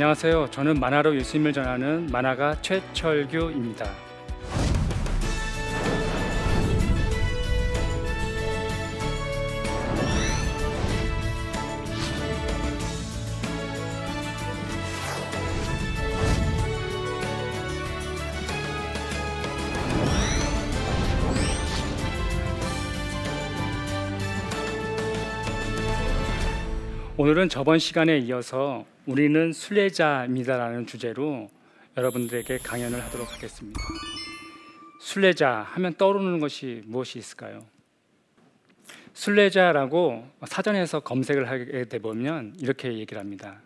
안녕하세요. 저는 만화로 예수님을 전하는 만화가 최철규입니다. 오늘은 저번 시간에 이어서 우리는 순례자입니다라는 주제로 여러분들에게 강연을 하도록 하겠습니다. 순례자 하면 떠오르는 것이 무엇이 있을까요? 순례자라고 사전에서 검색을 하게 되 보면 이렇게 얘기를 합니다.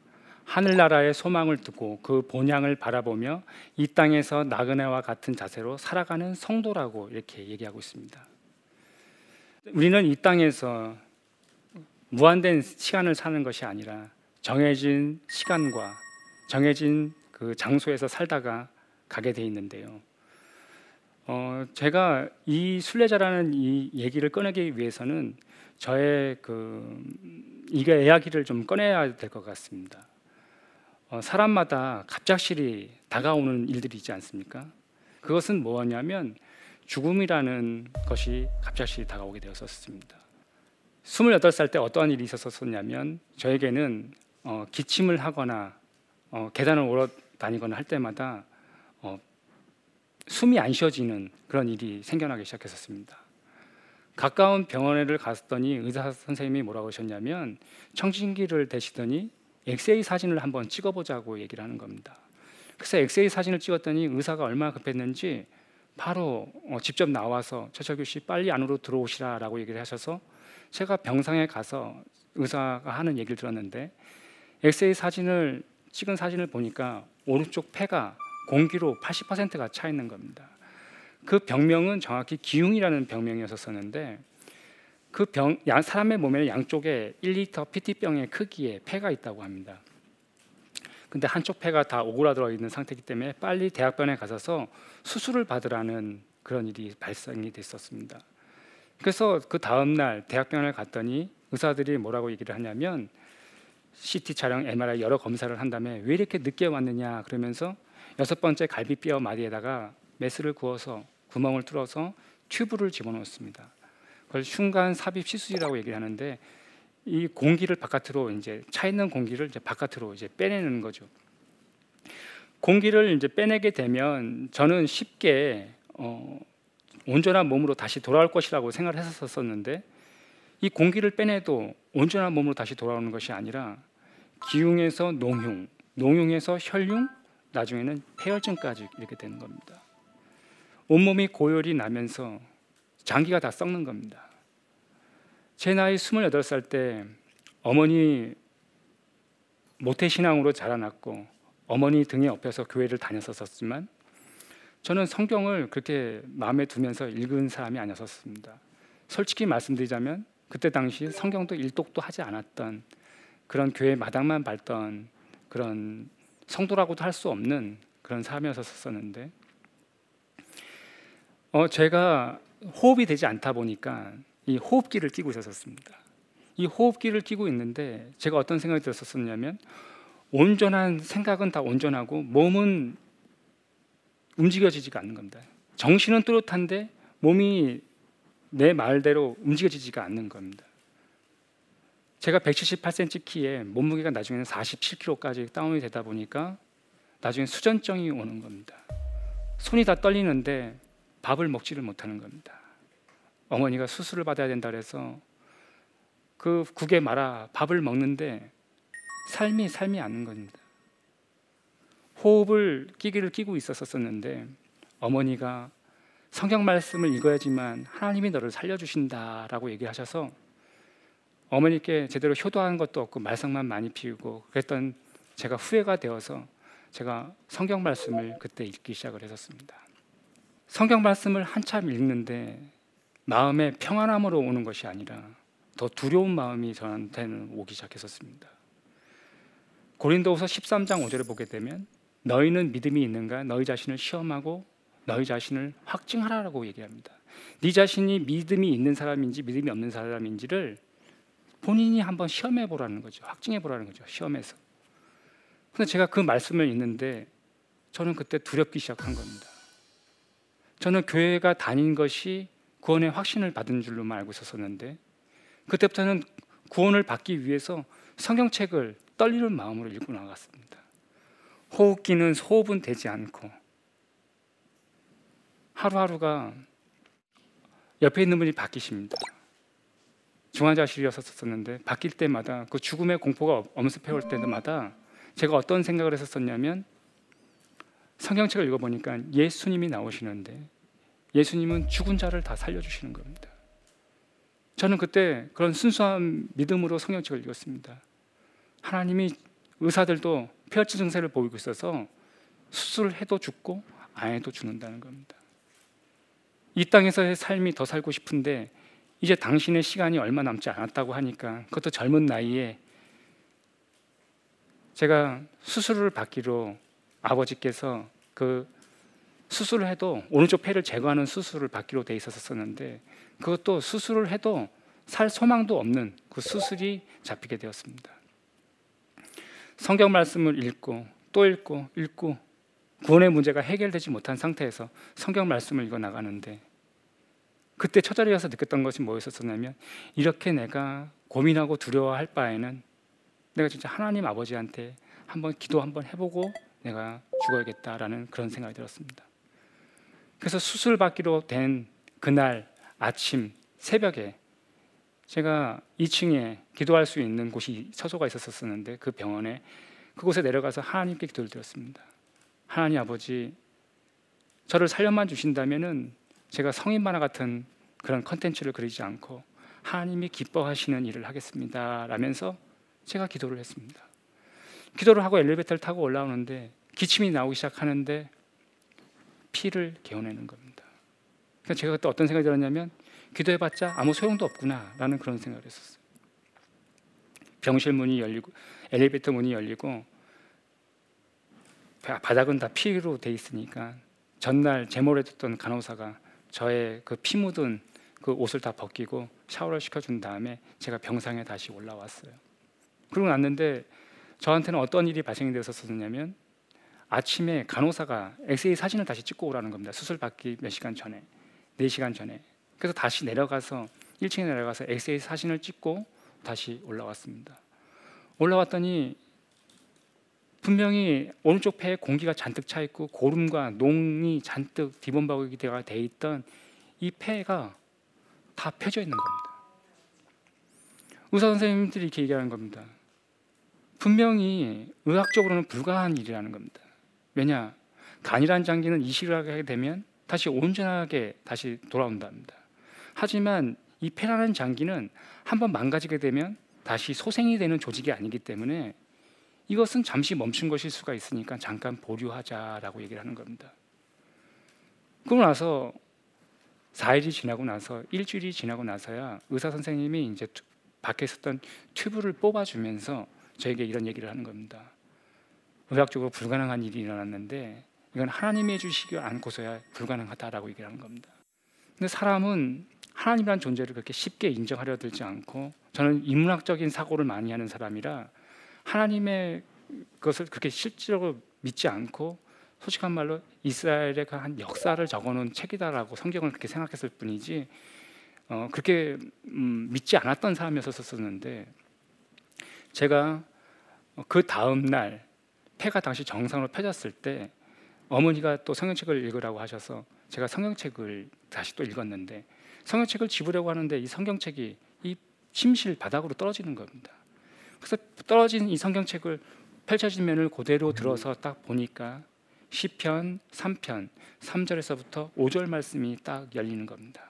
하늘나라의 소망을 두고 그 본향을 바라보며 이 땅에서 나그네와 같은 자세로 살아가는 성도라고 이렇게 얘기하고 있습니다. 우리는 이 땅에서 무한된 시간을 사는 것이 아니라 정해진 시간과 정해진 그 장소에서 살다가 가게 돼 있는데요. 어, 제가 이 순례자라는 이 얘기를 꺼내기 위해서는 저의 그 이게 이야기를 좀 꺼내야 될 것 같습니다. 어, 사람마다 갑작스레 다가오는 일들이 있지 않습니까? 그것은 뭐냐면 죽음이라는 것이 갑작스레 다가오게 되었었습니다. 28살 때 어떠한 일이 있었었냐면 저에게는 어, 기침을 하거나 어, 계단을 오러 다니거나 할 때마다 어, 숨이 안 쉬어지는 그런 일이 생겨나기 시작했었습니다. 가까운 병원에를 갔더니 의사 선생님이 뭐라고 하셨냐면 청진기를 대시더니 엑스레이 사진을 한번 찍어보자고 얘기를 하는 겁니다. 그래서 엑스레이 사진을 찍었더니 의사가 얼마나 급했는지 바로 어, 직접 나와서 최철규 씨 빨리 안으로 들어오시라라고 얘기를 하셔서 제가 병상에 가서 의사가 하는 얘기를 들었는데 엑스레이 사진을 찍은 사진을 보니까 오른쪽 폐가 공기로 80%가 차 있는 겁니다. 그 병명은 정확히 기흉이라는 병명이었었는데 그 병, 사람의 몸에는 양쪽에 1리터 PT병의 크기의 폐가 있다고 합니다. 근데 한쪽 폐가 다 오그라들어 있는 상태이기 때문에 빨리 대학병원에 가서 수술을 받으라는 그런 일이 발생이 됐었습니다. 그래서 그 다음 날 대학병원에 갔더니 의사들이 뭐라고 얘기를 하냐면 CT 촬영, MRI 여러 검사를 한 다음에 왜 이렇게 늦게 왔느냐 그러면서 여섯 번째 갈비뼈 마디에다가 메스를 구워서 구멍을 뚫어서 튜브를 집어넣습니다. 그걸 순간 삽입 시술이라고 얘기를 하는데 이 공기를 바깥으로 이제 차 있는 공기를 이제 바깥으로 이제 빼내는 거죠. 공기를 이제 빼내게 되면 저는 쉽게 어, 온전한 몸으로 다시 돌아올 것이라고 생각을 했었었는데 이 공기를 빼내도 온전한 몸으로 다시 돌아오는 것이 아니라 기흉에서 농흉, 농흉에서 혈흉, 나중에는 폐혈증까지 이렇게 되는 겁니다. 온몸이 고열이 나면서 장기가 다 썩는 겁니다. 제 나이 28살 때 어머니 모태신앙으로 자라났고 어머니 등에 업혀서 교회를 다녔었지만 저는 성경을 그렇게 마음에 두면서 읽은 사람이 아니었습니다. 솔직히 말씀드리자면 그때 당시 성경도 일독도 하지 않았던 그런 교회 마당만 밟던 그런 성도라고도 할 수 없는 그런 사람이었었는데 어 제가 호흡이 되지 않다 보니까 이 호흡기를 끼고 있었습니다. 이 호흡기를 끼고 있는데 제가 어떤 생각이 들었었냐면 온전한 생각은 다 온전하고 몸은 움직여지지가 않는 겁니다. 정신은 뚜렷한데 몸이 내 말대로 움직여지지가 않는 겁니다. 제가 178cm 키에 몸무게가 나중에는 47kg까지 다운이 되다 보니까 나중에 수전증이 오는 겁니다. 손이 다 떨리는데 밥을 먹지를 못하는 겁니다. 어머니가 수술을 받아야 된다 그래서 그 국에 말아 밥을 먹는데 삶이 삶이 않는 겁니다. 호흡을 끼기를 끼고 있었었는데 어머니가 성경 말씀을 읽어야지만 하나님이 너를 살려주신다라고 얘기하셔서 어머니께 제대로 효도한 것도 없고 말썽만 많이 피우고 그랬던 제가 후회가 되어서 제가 성경 말씀을 그때 읽기 시작을 했었습니다. 성경 말씀을 한참 읽는데 마음의 평안함으로 오는 것이 아니라 더 두려운 마음이 저한테는 오기 시작했었습니다. 고린도후서 13장 5절을 보게 되면 너희는 믿음이 있는가? 너희 자신을 시험하고 너희 자신을 확증하라고 얘기합니다. 네 자신이 믿음이 있는 사람인지 믿음이 없는 사람인지를 본인이 한번 시험해 보라는 거죠. 확증해 보라는 거죠. 시험에서. 근데 제가 그 말씀을 읽는데 저는 그때 두렵기 시작한 겁니다. 저는 교회가 다닌 것이 구원의 확신을 받은 줄로만 알고 있었었는데 그때부터는 구원을 받기 위해서 성경책을 떨리는 마음으로 읽고 나갔습니다. 호흡기는 호흡은 되지 않고 하루하루가 옆에 있는 분이 바뀌십니다. 중환자실이었었는데 바뀔 때마다 그 죽음의 공포가 엄습해 올 때마다 제가 어떤 생각을 했었었냐면 성경책을 읽어보니까 예수님이 나오시는데 예수님은 죽은 자를 다 살려주시는 겁니다. 저는 그때 그런 순수한 믿음으로 성경책을 읽었습니다. 하나님이 의사들도 폐혈증 증세를 보이고 있어서 수술을 해도 죽고 안 해도 죽는다는 겁니다. 이 땅에서의 삶이 더 살고 싶은데 이제 당신의 시간이 얼마 남지 않았다고 하니까 그것도 젊은 나이에 제가 수술을 받기로 아버지께서 그 수술을 해도 오른쪽 폐를 제거하는 수술을 받기로 돼 있었었는데 그것도 수술을 해도 살 소망도 없는 그 수술이 잡히게 되었습니다. 성경 말씀을 읽고 또 읽고 읽고 구원의 문제가 해결되지 못한 상태에서 성경 말씀을 읽어 나가는데 그때 처자리에 가서 느꼈던 것이 뭐였었냐면 이렇게 내가 고민하고 두려워할 바에는 내가 진짜 하나님 아버지한테 한번 기도 한번 해보고 내가 죽어야겠다라는 그런 생각이 들었습니다. 그래서 수술 받기로 된 그날 아침 새벽에 제가 2층에 기도할 수 있는 곳이 처소가 있었었는데 그 병원에 그곳에 내려가서 하나님께 기도를 드렸습니다. 하나님 아버지 저를 살려만 주신다면은 제가 성인 만화 같은 그런 컨텐츠를 그리지 않고 하나님이 기뻐하시는 일을 하겠습니다. 라면서 제가 기도를 했습니다. 기도를 하고 엘리베이터를 타고 올라오는데 기침이 나오기 시작하는데 피를 개어내는 겁니다. 그러니까 제가 그때 어떤 생각이 들었냐면 기도해봤자 아무 소용도 없구나라는 그런 생각을 했었어요. 병실 문이 열리고 엘리베이터 문이 열리고 바닥은 다 피로 돼 있으니까 전날 제모를 했던 간호사가 저의 그 피 묻은 그 옷을 다 벗기고 샤워를 시켜준 다음에 제가 병상에 다시 올라왔어요. 그러고 났는데 저한테는 어떤 일이 발생되었었냐면 아침에 간호사가 엑스레이 사진을 다시 찍고 오라는 겁니다. 수술 받기 몇 시간 전에, 4시간 전에. 그래서 다시 내려가서 1층에 내려가서 엑스레이 사진을 찍고 다시 올라왔습니다. 올라왔더니 분명히 오른쪽 폐에 공기가 잔뜩 차 있고 고름과 농이 잔뜩 디범박이가 돼 있던 이 폐가 다 펴져 있는 겁니다. 의사 선생님들이 이렇게 얘기하는 겁니다. 분명히 의학적으로는 불가한 일이라는 겁니다. 왜냐? 간이란 장기는 이식을 하게 되면 다시 온전하게 다시 돌아온답니다. 하지만 이 폐라는 장기는 한번 망가지게 되면 다시 소생이 되는 조직이 아니기 때문에 이것은 잠시 멈춘 것일 수가 있으니까 잠깐 보류하자라고 얘기를 하는 겁니다. 그러고 나서 4일이 지나고 나서 일주일이 지나고 나서야 의사 선생님이 이제 밖에 있었던 튜브를 뽑아주면서 저에게 이런 얘기를 하는 겁니다. 의학적으로 불가능한 일이 일어났는데 이건 하나님이 해주시지 않고서야 불가능하다라고 얘기를 하는 겁니다. 근데 사람은 하나님이란 존재를 그렇게 쉽게 인정하려 들지 않고 저는 인문학적인 사고를 많이 하는 사람이라 하나님의 것을 그렇게 실질적으로 믿지 않고 솔직한 말로 이스라엘의 그 한 역사를 적어놓은 책이다라고 성경을 그렇게 생각했을 뿐이지 어, 그렇게 음, 믿지 않았던 사람이었었는데 제가 그 다음 날 폐가 당시 정상으로 펴졌을 때 어머니가 또 성경책을 읽으라고 하셔서 제가 성경책을 다시 또 읽었는데 성경책을 집으려고 하는데 이 성경책이 이 침실 바닥으로 떨어지는 겁니다. 그래서 떨어진 이 성경책을 펼쳐진 면을 그대로 들어서 딱 보니까 시편 3편 3절에서부터 5절 말씀이 딱 열리는 겁니다.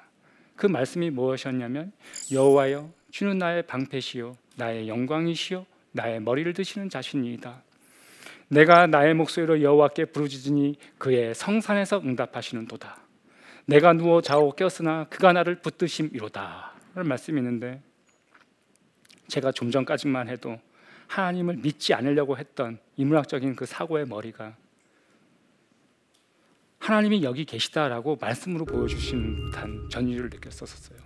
그 말씀이 무엇이었냐면 여호와여 주는 나의 방패시요 나의 영광이시요 나의 머리를 드시는 자신이다. 내가 나의 목소리로 여호와께 부르짖으니 그의 성산에서 응답하시는 도다. 내가 누워 자고 깼으나 그가 나를 붙드심이로다. 라는 말씀이 있는데 제가 좀 전까지만 해도 하나님을 믿지 않으려고 했던 인문학적인 그 사고의 머리가 하나님이 여기 계시다라고 말씀으로 보여주신 듯한 전율을 느꼈었어요.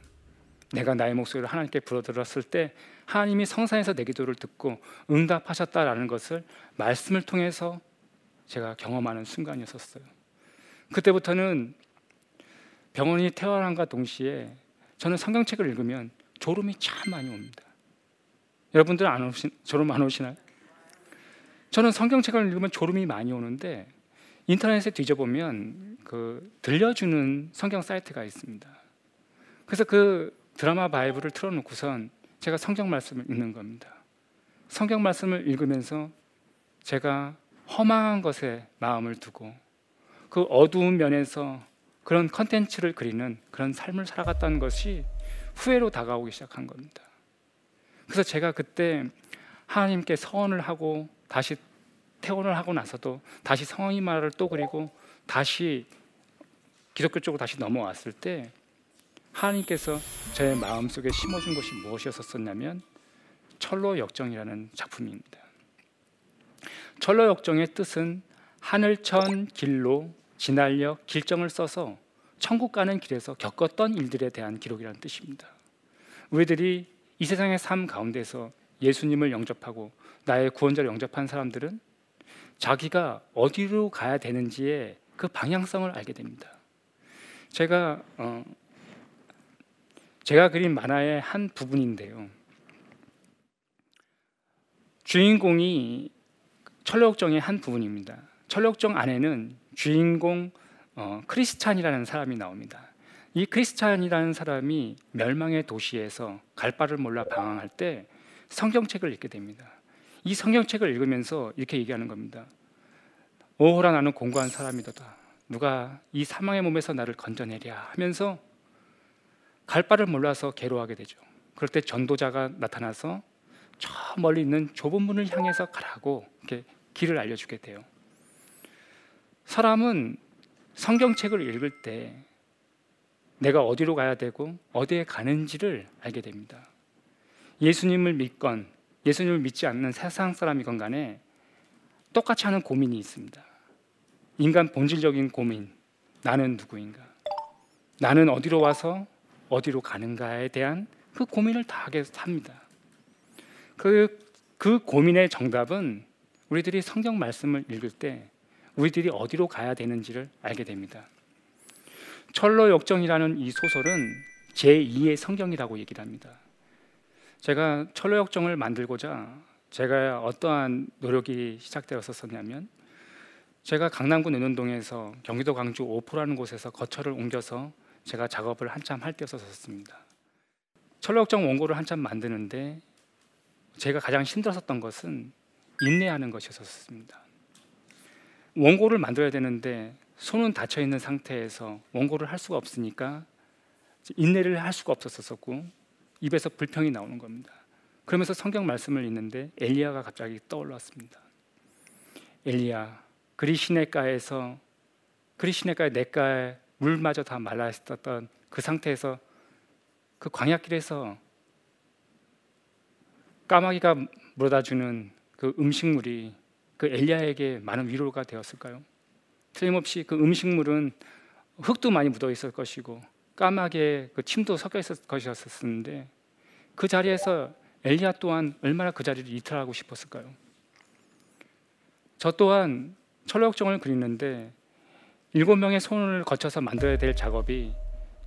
내가 나의 목소리를 하나님께 불어들었을 때 하나님이 성산에서 내 기도를 듣고 응답하셨다라는 것을 말씀을 통해서 제가 경험하는 순간이었었어요. 그때부터는 병원이 퇴원함과 동시에 저는 성경책을 읽으면 졸음이 참 많이 옵니다. 여러분들은 안 오시, 졸음 안 오시나요? 저는 성경책을 읽으면 졸음이 많이 오는데 인터넷에 뒤져보면 그 들려주는 성경 사이트가 있습니다. 그래서 그 드라마 바이블을 틀어놓고선 제가 성경 말씀을 읽는 겁니다. 성경 말씀을 읽으면서 제가 허망한 것에 마음을 두고 그 어두운 면에서 그런 컨텐츠를 그리는 그런 삶을 살아갔다는 것이 후회로 다가오기 시작한 겁니다. 그래서 제가 그때 하나님께 서원을 하고 다시 퇴원을 하고 나서도 다시 성의 말을 또 그리고 다시 기독교 쪽으로 다시 넘어왔을 때 하나님께서 제 마음속에 심어준 것이 무엇이었었냐면 철로 역정이라는 작품입니다. 철로 역정의 뜻은 하늘천 길로 진알력 길정을 써서 천국 가는 길에서 겪었던 일들에 대한 기록이라는 뜻입니다. 우리들이 이 세상의 삶 가운데서 예수님을 영접하고 나의 구원자를 영접한 사람들은 자기가 어디로 가야 되는지의 그 방향성을 알게 됩니다. 제가 어, 제가 그린 만화의 한 부분인데요. 주인공이 철록정의 한 부분입니다. 철록정 안에는 주인공 어, 크리스찬이라는 사람이 나옵니다. 이 크리스찬이라는 사람이 멸망의 도시에서 갈 바를 몰라 방황할 때 성경책을 읽게 됩니다. 이 성경책을 읽으면서 이렇게 얘기하는 겁니다. 오호라 나는 공고한 사람이다. 누가 이 사망의 몸에서 나를 건져내랴 하면서 갈 바를 몰라서 괴로워하게 되죠. 그럴 때 전도자가 나타나서 저 멀리 있는 좁은 문을 향해서 가라고 이렇게 길을 알려주게 돼요. 사람은 성경책을 읽을 때 내가 어디로 가야 되고 어디에 가는지를 알게 됩니다. 예수님을 믿건 예수님을 믿지 않는 세상 사람이건 간에 똑같이 하는 고민이 있습니다. 인간 본질적인 고민. 나는 누구인가? 나는 어디로 와서 어디로 가는가에 대한 그 고민을 다 하게 삽니다. 그, 그 고민의 정답은 우리들이 성경 말씀을 읽을 때 우리들이 어디로 가야 되는지를 알게 됩니다. 철로 역정이라는 이 소설은 제2의 성경이라고 얘기를 합니다. 제가 철로 역정을 만들고자 제가 어떠한 노력이 시작되었었냐면 제가 강남구 논현동에서 경기도 광주 오포라는 곳에서 거처를 옮겨서 제가 작업을 한참 할 때였었습니다. 철로 역정 원고를 한참 만드는데 제가 가장 힘들었던 것은 인내하는 것이었습니다. 원고를 만들어야 되는데 손은 닫혀 있는 상태에서 원고를 할 수가 없으니까 인내를 할 수가 없었었고 입에서 불평이 나오는 겁니다. 그러면서 성경 말씀을 읽는데 엘리야가 갑자기 떠올랐습니다. 엘리야, 그리 시내가에서 그리 시내가의 냇가에 물마저 다 말라 있었던 그 상태에서 그 광야길에서 까마귀가 물어다 주는 그 음식물이 그 엘리야에게 많은 위로가 되었을까요? 틀림없이 그 음식물은 흙도 많이 묻어 있을 것이고 까마귀의 그 침도 섞여 있을 것이었었는데 그 자리에서 엘리야 또한 얼마나 그 자리를 이탈하고 싶었을까요? 저 또한 철로역정을 그리는데 일곱 명의 손을 거쳐서 만들어야 될 작업이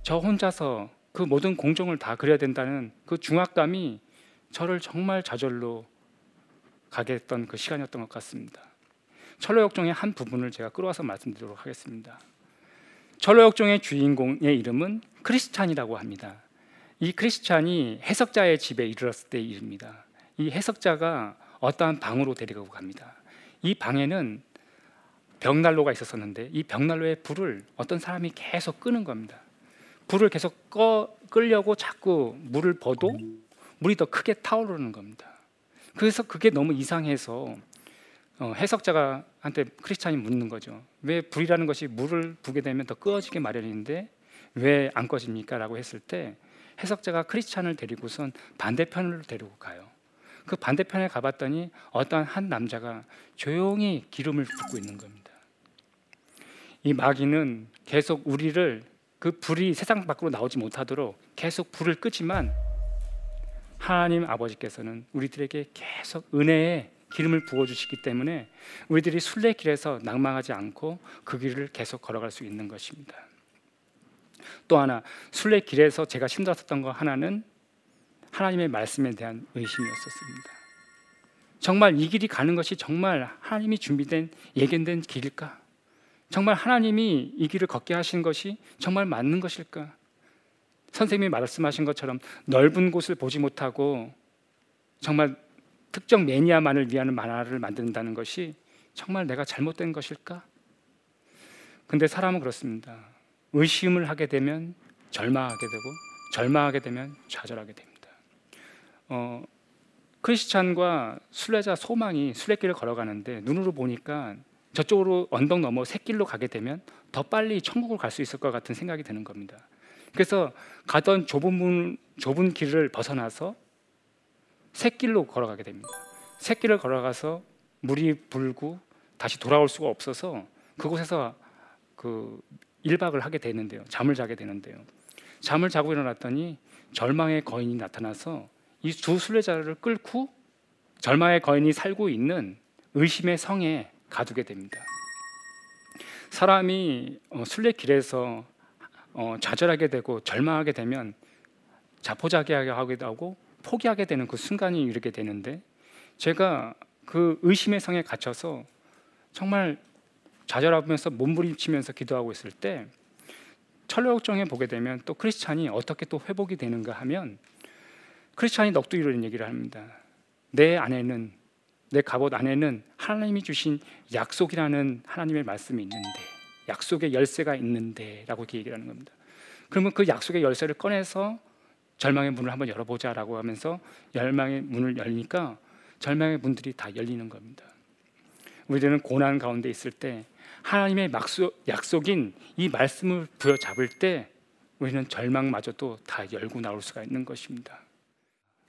저 혼자서 그 모든 공정을 다 그려야 된다는 그 중압감이 저를 정말 좌절로 가게 했던 그 시간이었던 것 같습니다. 철로역정의 한 부분을 제가 끌어와서 말씀드리도록 하겠습니다. 철로역정의 주인공의 이름은 크리스찬이라고 합니다. 이 크리스찬이 해석자의 집에 이르렀을 때의 일입니다. 이 해석자가 어떠한 방으로 데리고 갑니다. 이 방에는 벽난로가 있었었는데 이 벽난로에 불을 어떤 사람이 계속 끄는 겁니다. 불을 계속 꺼 끌려고 자꾸 물을 버도 물이 더 크게 타오르는 겁니다. 그래서 그게 너무 이상해서 어, 해석자가 한테 크리스찬이 묻는 거죠. 왜 불이라는 것이 물을 부게 되면 더 끄어지게 마련인데 왜 안 꺼집니까?라고 했을 때 해석자가 크리스찬을 데리고선 반대편으로 데리고 가요. 그 반대편에 가봤더니 어떤 한 남자가 조용히 기름을 붓고 있는 겁니다. 이 마귀는 계속 우리를 그 불이 세상 밖으로 나오지 못하도록 계속 불을 끄지만 하나님 아버지께서는 우리들에게 계속 은혜의 기름을 부어 주시기 때문에 우리들이 순례길에서 낭망하지 않고 그 길을 계속 걸어갈 수 있는 것입니다. 또 하나 순례길에서 제가 힘들었던 거 하나는 하나님의 말씀에 대한 의심이었었습니다. 정말 이 길이 가는 것이 정말 하나님이 준비된 예견된 길일까? 정말 하나님이 이 길을 걷게 하신 것이 정말 맞는 것일까? 선생님이 말씀하신 것처럼 넓은 곳을 보지 못하고 정말 특정 매니아만을 위한 만화를 만든다는 것이 정말 내가 잘못된 것일까? 근데 사람은 그렇습니다. 의심을 하게 되면 절망하게 되고 절망하게 되면 좌절하게 됩니다. 어, 크리스찬과 순례자 소망이 순례길을 걸어가는데 눈으로 보니까 저쪽으로 언덕 넘어 새길로 가게 되면 더 빨리 천국을 갈 수 있을 것 같은 생각이 드는 겁니다. 그래서 가던 좁은 문, 좁은 길을 벗어나서 새길로 걸어가게 됩니다. 새길을 걸어가서 물이 불고 다시 돌아올 수가 없어서 그곳에서 그 1박을 하게 되는데요. 잠을 자게 되는데요. 잠을 자고 일어났더니 절망의 거인이 나타나서 이 두 순례자를 끌고 절망의 거인이 살고 있는 의심의 성에 가두게 됩니다. 사람이 어, 순례길에서 어, 좌절하게 되고 절망하게 되면 자포자기하게 하고 포기하게 되는 그 순간이 이르게 되는데 제가 그 의심의 성에 갇혀서 정말 좌절하면서 몸부림치면서 기도하고 있을 때 철로역정에 보게 되면 또 크리스찬이 어떻게 또 회복이 되는가 하면 크리스찬이 넋도 이런 얘기를 합니다. 내 안에는 내 갑옷 안에는 하나님이 주신 약속이라는 하나님의 말씀이 있는데 약속의 열쇠가 있는데라고 이렇게 얘기를 하는 겁니다. 그러면 그 약속의 열쇠를 꺼내서 절망의 문을 한번 열어보자라고 하면서 절망의 문을 열니까 절망의 문들이 다 열리는 겁니다. 우리들은 고난 가운데 있을 때 하나님의 약속인 이 말씀을 부여잡을 때 우리는 절망마저도 다 열고 나올 수가 있는 것입니다.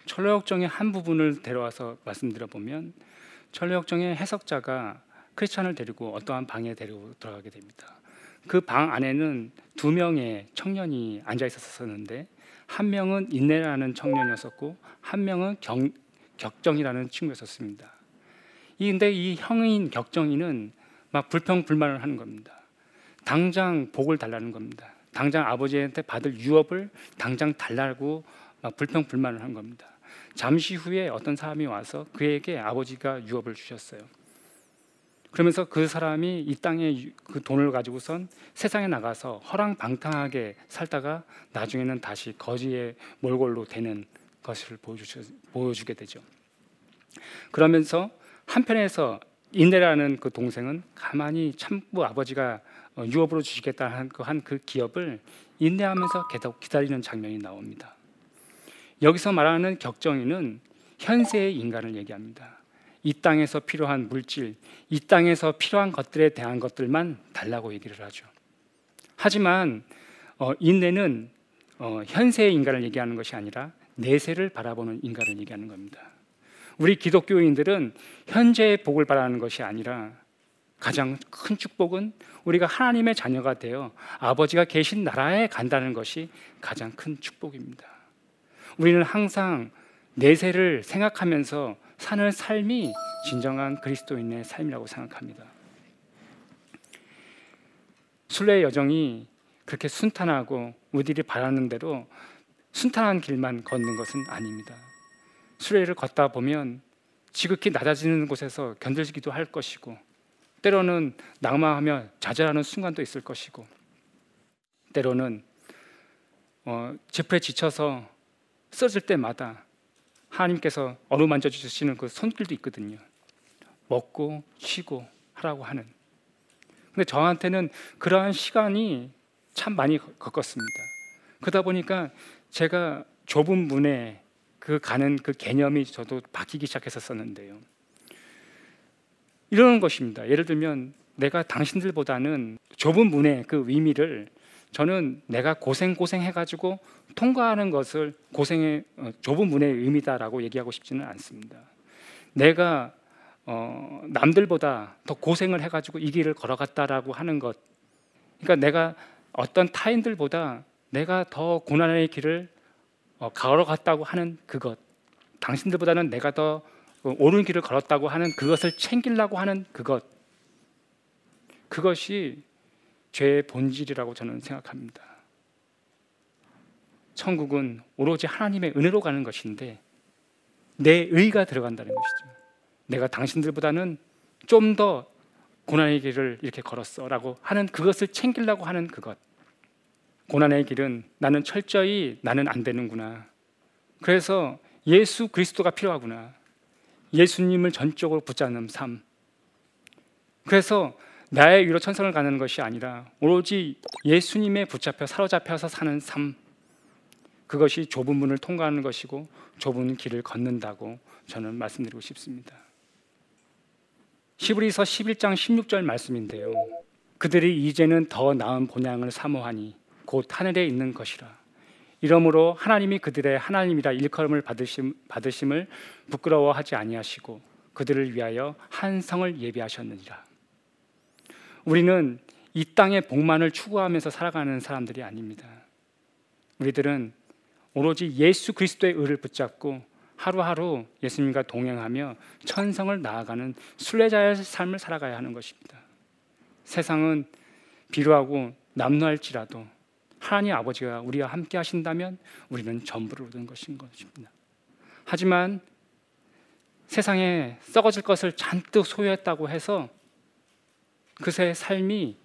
철로역정의 한 부분을 데려와서 말씀드려 보면 철로역정의 해석자가 크리스찬을 데리고 어떠한 방에 데리고 들어가게 됩니다. 그 방 안에는 두 명의 청년이 앉아 있었었는데 한 명은 인내라는 청년이었었고 한 명은 경, 격정이라는 친구였었습니다. 근데 이 형인 격정이는 막 불평 불만을 하는 겁니다. 당장 복을 달라는 겁니다. 당장 아버지한테 받을 유업을 당장 달라고 막 불평 불만을 한 겁니다. 잠시 후에 어떤 사람이 와서 그에게 아버지가 유업을 주셨어요. 그러면서 그 사람이 이 땅에 그 돈을 가지고선 세상에 나가서 허랑방탕하게 살다가 나중에는 다시 거지의 몰골로 되는 것을 보여주, 게 되죠. 그러면서 한편에서 인내라는 그 동생은 가만히 참고 아버지가 어, 유업으로 주시겠다 한그 그 기업을 인내하면서 계속 기다리는 장면이 나옵니다. 여기서 말하는 격정이는 현세의 인간을 얘기합니다. 이 땅에서 필요한 물질, 이 땅에서 필요한 것들에 대한 것들만 달라고 얘기를 하죠. 하지만 어, 인내는 어, 현세의 인간을 얘기하는 것이 아니라 내세를 바라보는 인간을 얘기하는 겁니다. 우리 기독교인들은 현재의 복을 바라는 것이 아니라 가장 큰 축복은 우리가 하나님의 자녀가 되어 아버지가 계신 나라에 간다는 것이 가장 큰 축복입니다. 우리는 항상 내세를 생각하면서 사는 삶이 진정한 그리스도인의 삶이라고 생각합니다. 순례 여정이 그렇게 순탄하고 우리들이 바라는 대로 순탄한 길만 걷는 것은 아닙니다. 순례를 걷다 보면 지극히 낮아지는 곳에서 견딜기도 할 것이고 때로는 낙마하며 좌절하는 순간도 있을 것이고 때로는 어, 제풀에 지쳐서 쓰러질 때마다 하나님께서 어루만져 주시는 그 손길도 있거든요. 먹고 쉬고 하라고 하는. 근데 저한테는 그러한 시간이 참 많이 겪었습니다. 그러다 보니까 제가 좁은 문에 그 가는 그 개념이 저도 바뀌기 시작했었는데요. 이러는 것입니다. 예를 들면 내가 당신들보다는 좁은 문의 그 의미를 저는 내가 고생 고생 해가지고 통과하는 것을 고생의 어, 좁은 문의 의미다라고 얘기하고 싶지는 않습니다. 내가 어, 남들보다 더 고생을 해가지고 이 길을 걸어갔다라고 하는 것, 그러니까 내가 어떤 타인들보다 내가 더 고난의 길을 어, 걸어갔다고 하는 그것, 당신들보다는 내가 더 옳은 길을 걸었다고 하는 그것을 챙기려고 하는 그것, 그것이 죄의 본질이라고 저는 생각합니다. 천국은 오로지 하나님의 은혜로 가는 것인데 내 의가 들어간다는 것이죠. 내가 당신들보다는 좀 더 고난의 길을 이렇게 걸었어라고 하는 그것을 챙기려고 하는 그것. 고난의 길은 나는 철저히 나는 안 되는구나. 그래서 예수 그리스도가 필요하구나. 예수님을 전적으로 붙잡는 삶. 그래서 나의 위로 천성을 가는 것이 아니라 오로지 예수님에 붙잡혀 사로잡혀서 사는 삶. 그것이 좁은 문을 통과하는 것이고 좁은 길을 걷는다고 저는 말씀드리고 싶습니다. 시브리서 11장 16절 말씀인데요. 그들이 이제는 더 나은 본향을 사모하니 곧 하늘에 있는 것이라. 이러므로 하나님이 그들의 하나님이라 일컬음을 받으심, 받으심을 부끄러워하지 아니하시고 그들을 위하여 한 성을 예비하셨느니라. 우리는 이 땅의 복만을 추구하면서 살아가는 사람들이 아닙니다. 우리들은 오로지 예수 그리스도의 의를 붙잡고 하루하루 예수님과 동행하며 천성을 나아가는 순례자의 삶을 살아가야 하는 것입니다. 세상은 비루하고 남루할지라도 하나님 아버지가 우리와 함께 하신다면 우리는 전부를 얻은 것인 것입니다. 하지만 세상에 썩어질 것을 잔뜩 소유했다고 해서 그새 삶이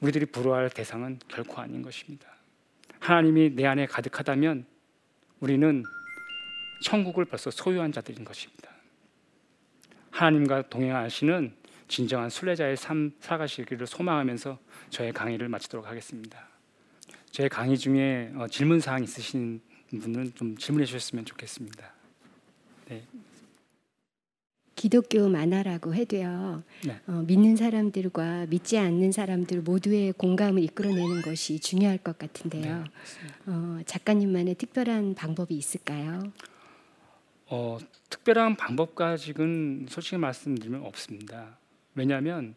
우리들이 부러워할 대상은 결코 아닌 것입니다. 하나님이 내 안에 가득하다면 우리는 천국을 벌써 소유한 자들인 것입니다. 하나님과 동행하시는 진정한 순례자의 삶 살아가시기를 소망하면서 저의 강의를 마치도록 하겠습니다. 제 강의 중에 어, 질문 사항 있으신 분은 좀 질문해 주셨으면 좋겠습니다. 네. 기독교 만화라고 해도요. 네. 어, 믿는 사람들과 믿지 않는 사람들 모두의 공감을 이끌어내는 것이 중요할 것 같은데요. 네, 어, 작가님만의 특별한 방법이 있을까요? 어, 특별한 방법까지는 솔직히 말씀드리면 없습니다. 왜냐하면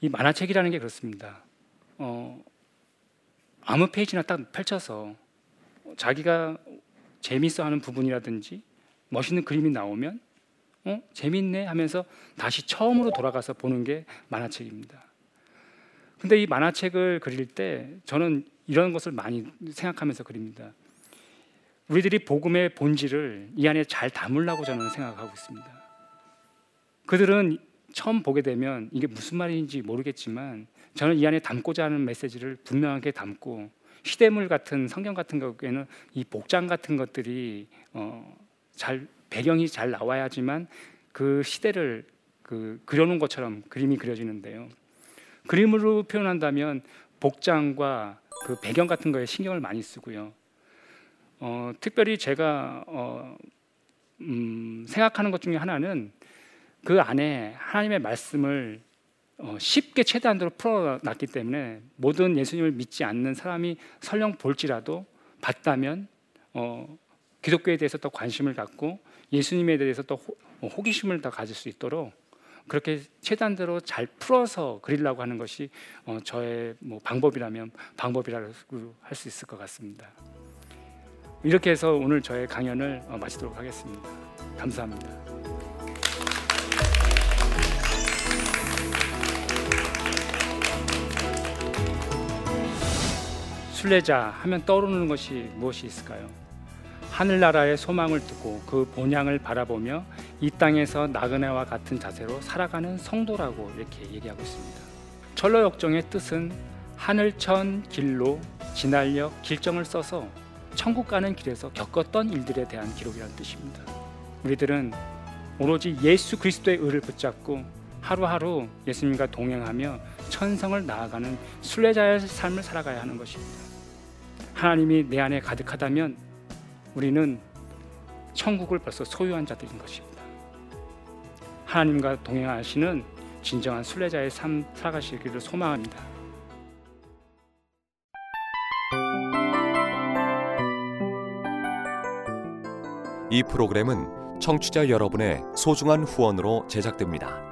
이 만화책이라는 게 그렇습니다. 어, 아무 페이지나 딱 펼쳐서 자기가 재밌어하는 부분이라든지 멋있는 그림이 나오면 어 재밌네 하면서 다시 처음으로 돌아가서 보는 게 만화책입니다. 근데 이 만화책을 그릴 때 저는 이런 것을 많이 생각하면서 그립니다. 우리들이 복음의 본질을 이 안에 잘 담으려고 저는 생각하고 있습니다. 그들은 처음 보게 되면 이게 무슨 말인지 모르겠지만 저는 이 안에 담고자 하는 메시지를 분명하게 담고 시대물 같은 성경 같은 경우에는 이 복장 같은 것들이 어, 잘 배경이 잘 나와야지만 그 시대를 그 그려놓은 것처럼 그림이 그려지는데요. 그림으로 표현한다면 복장과 그 배경 같은 거에 신경을 많이 쓰고요. 어, 특별히 제가 어, 음, 생각하는 것 중에 하나는 그 안에 하나님의 말씀을 어, 쉽게 최대한대로 풀어놨기 때문에 모든 예수님을 믿지 않는 사람이 설령 볼지라도 봤다면 어, 기독교에 대해서 더 관심을 갖고 예수님에 대해서 또 호, 호기심을 더 가질 수 있도록 그렇게 최단대로 잘 풀어서 그리려고 하는 것이 어, 저의 뭐 방법이라면 방법이라고 할 수 있을 것 같습니다. 이렇게 해서 오늘 저의 강연을 어, 마치도록 하겠습니다. 감사합니다. 순례자 하면 떠오르는 것이 무엇이 있을까요? 하늘나라의 소망을 두고 그 본향을 바라보며 이 땅에서 나그네와 같은 자세로 살아가는 성도라고 이렇게 얘기하고 있습니다. 철로 역정의 뜻은 하늘천 길로 진할력 길정을 써서 천국 가는 길에서 겪었던 일들에 대한 기록이라는 뜻입니다. 우리들은 오로지 예수 그리스도의 의를 붙잡고 하루하루 예수님과 동행하며 천성을 나아가는 순례자의 삶을 살아가야 하는 것입니다. 하나님이 내 안에 가득하다면 우리는 천국을 벌써 소유한 자들인 것입니다. 하나님과 동행하시는 진정한 순례자의 삶 살아가시기를 소망합니다. 이 프로그램은 청취자 여러분의 소중한 후원으로 제작됩니다.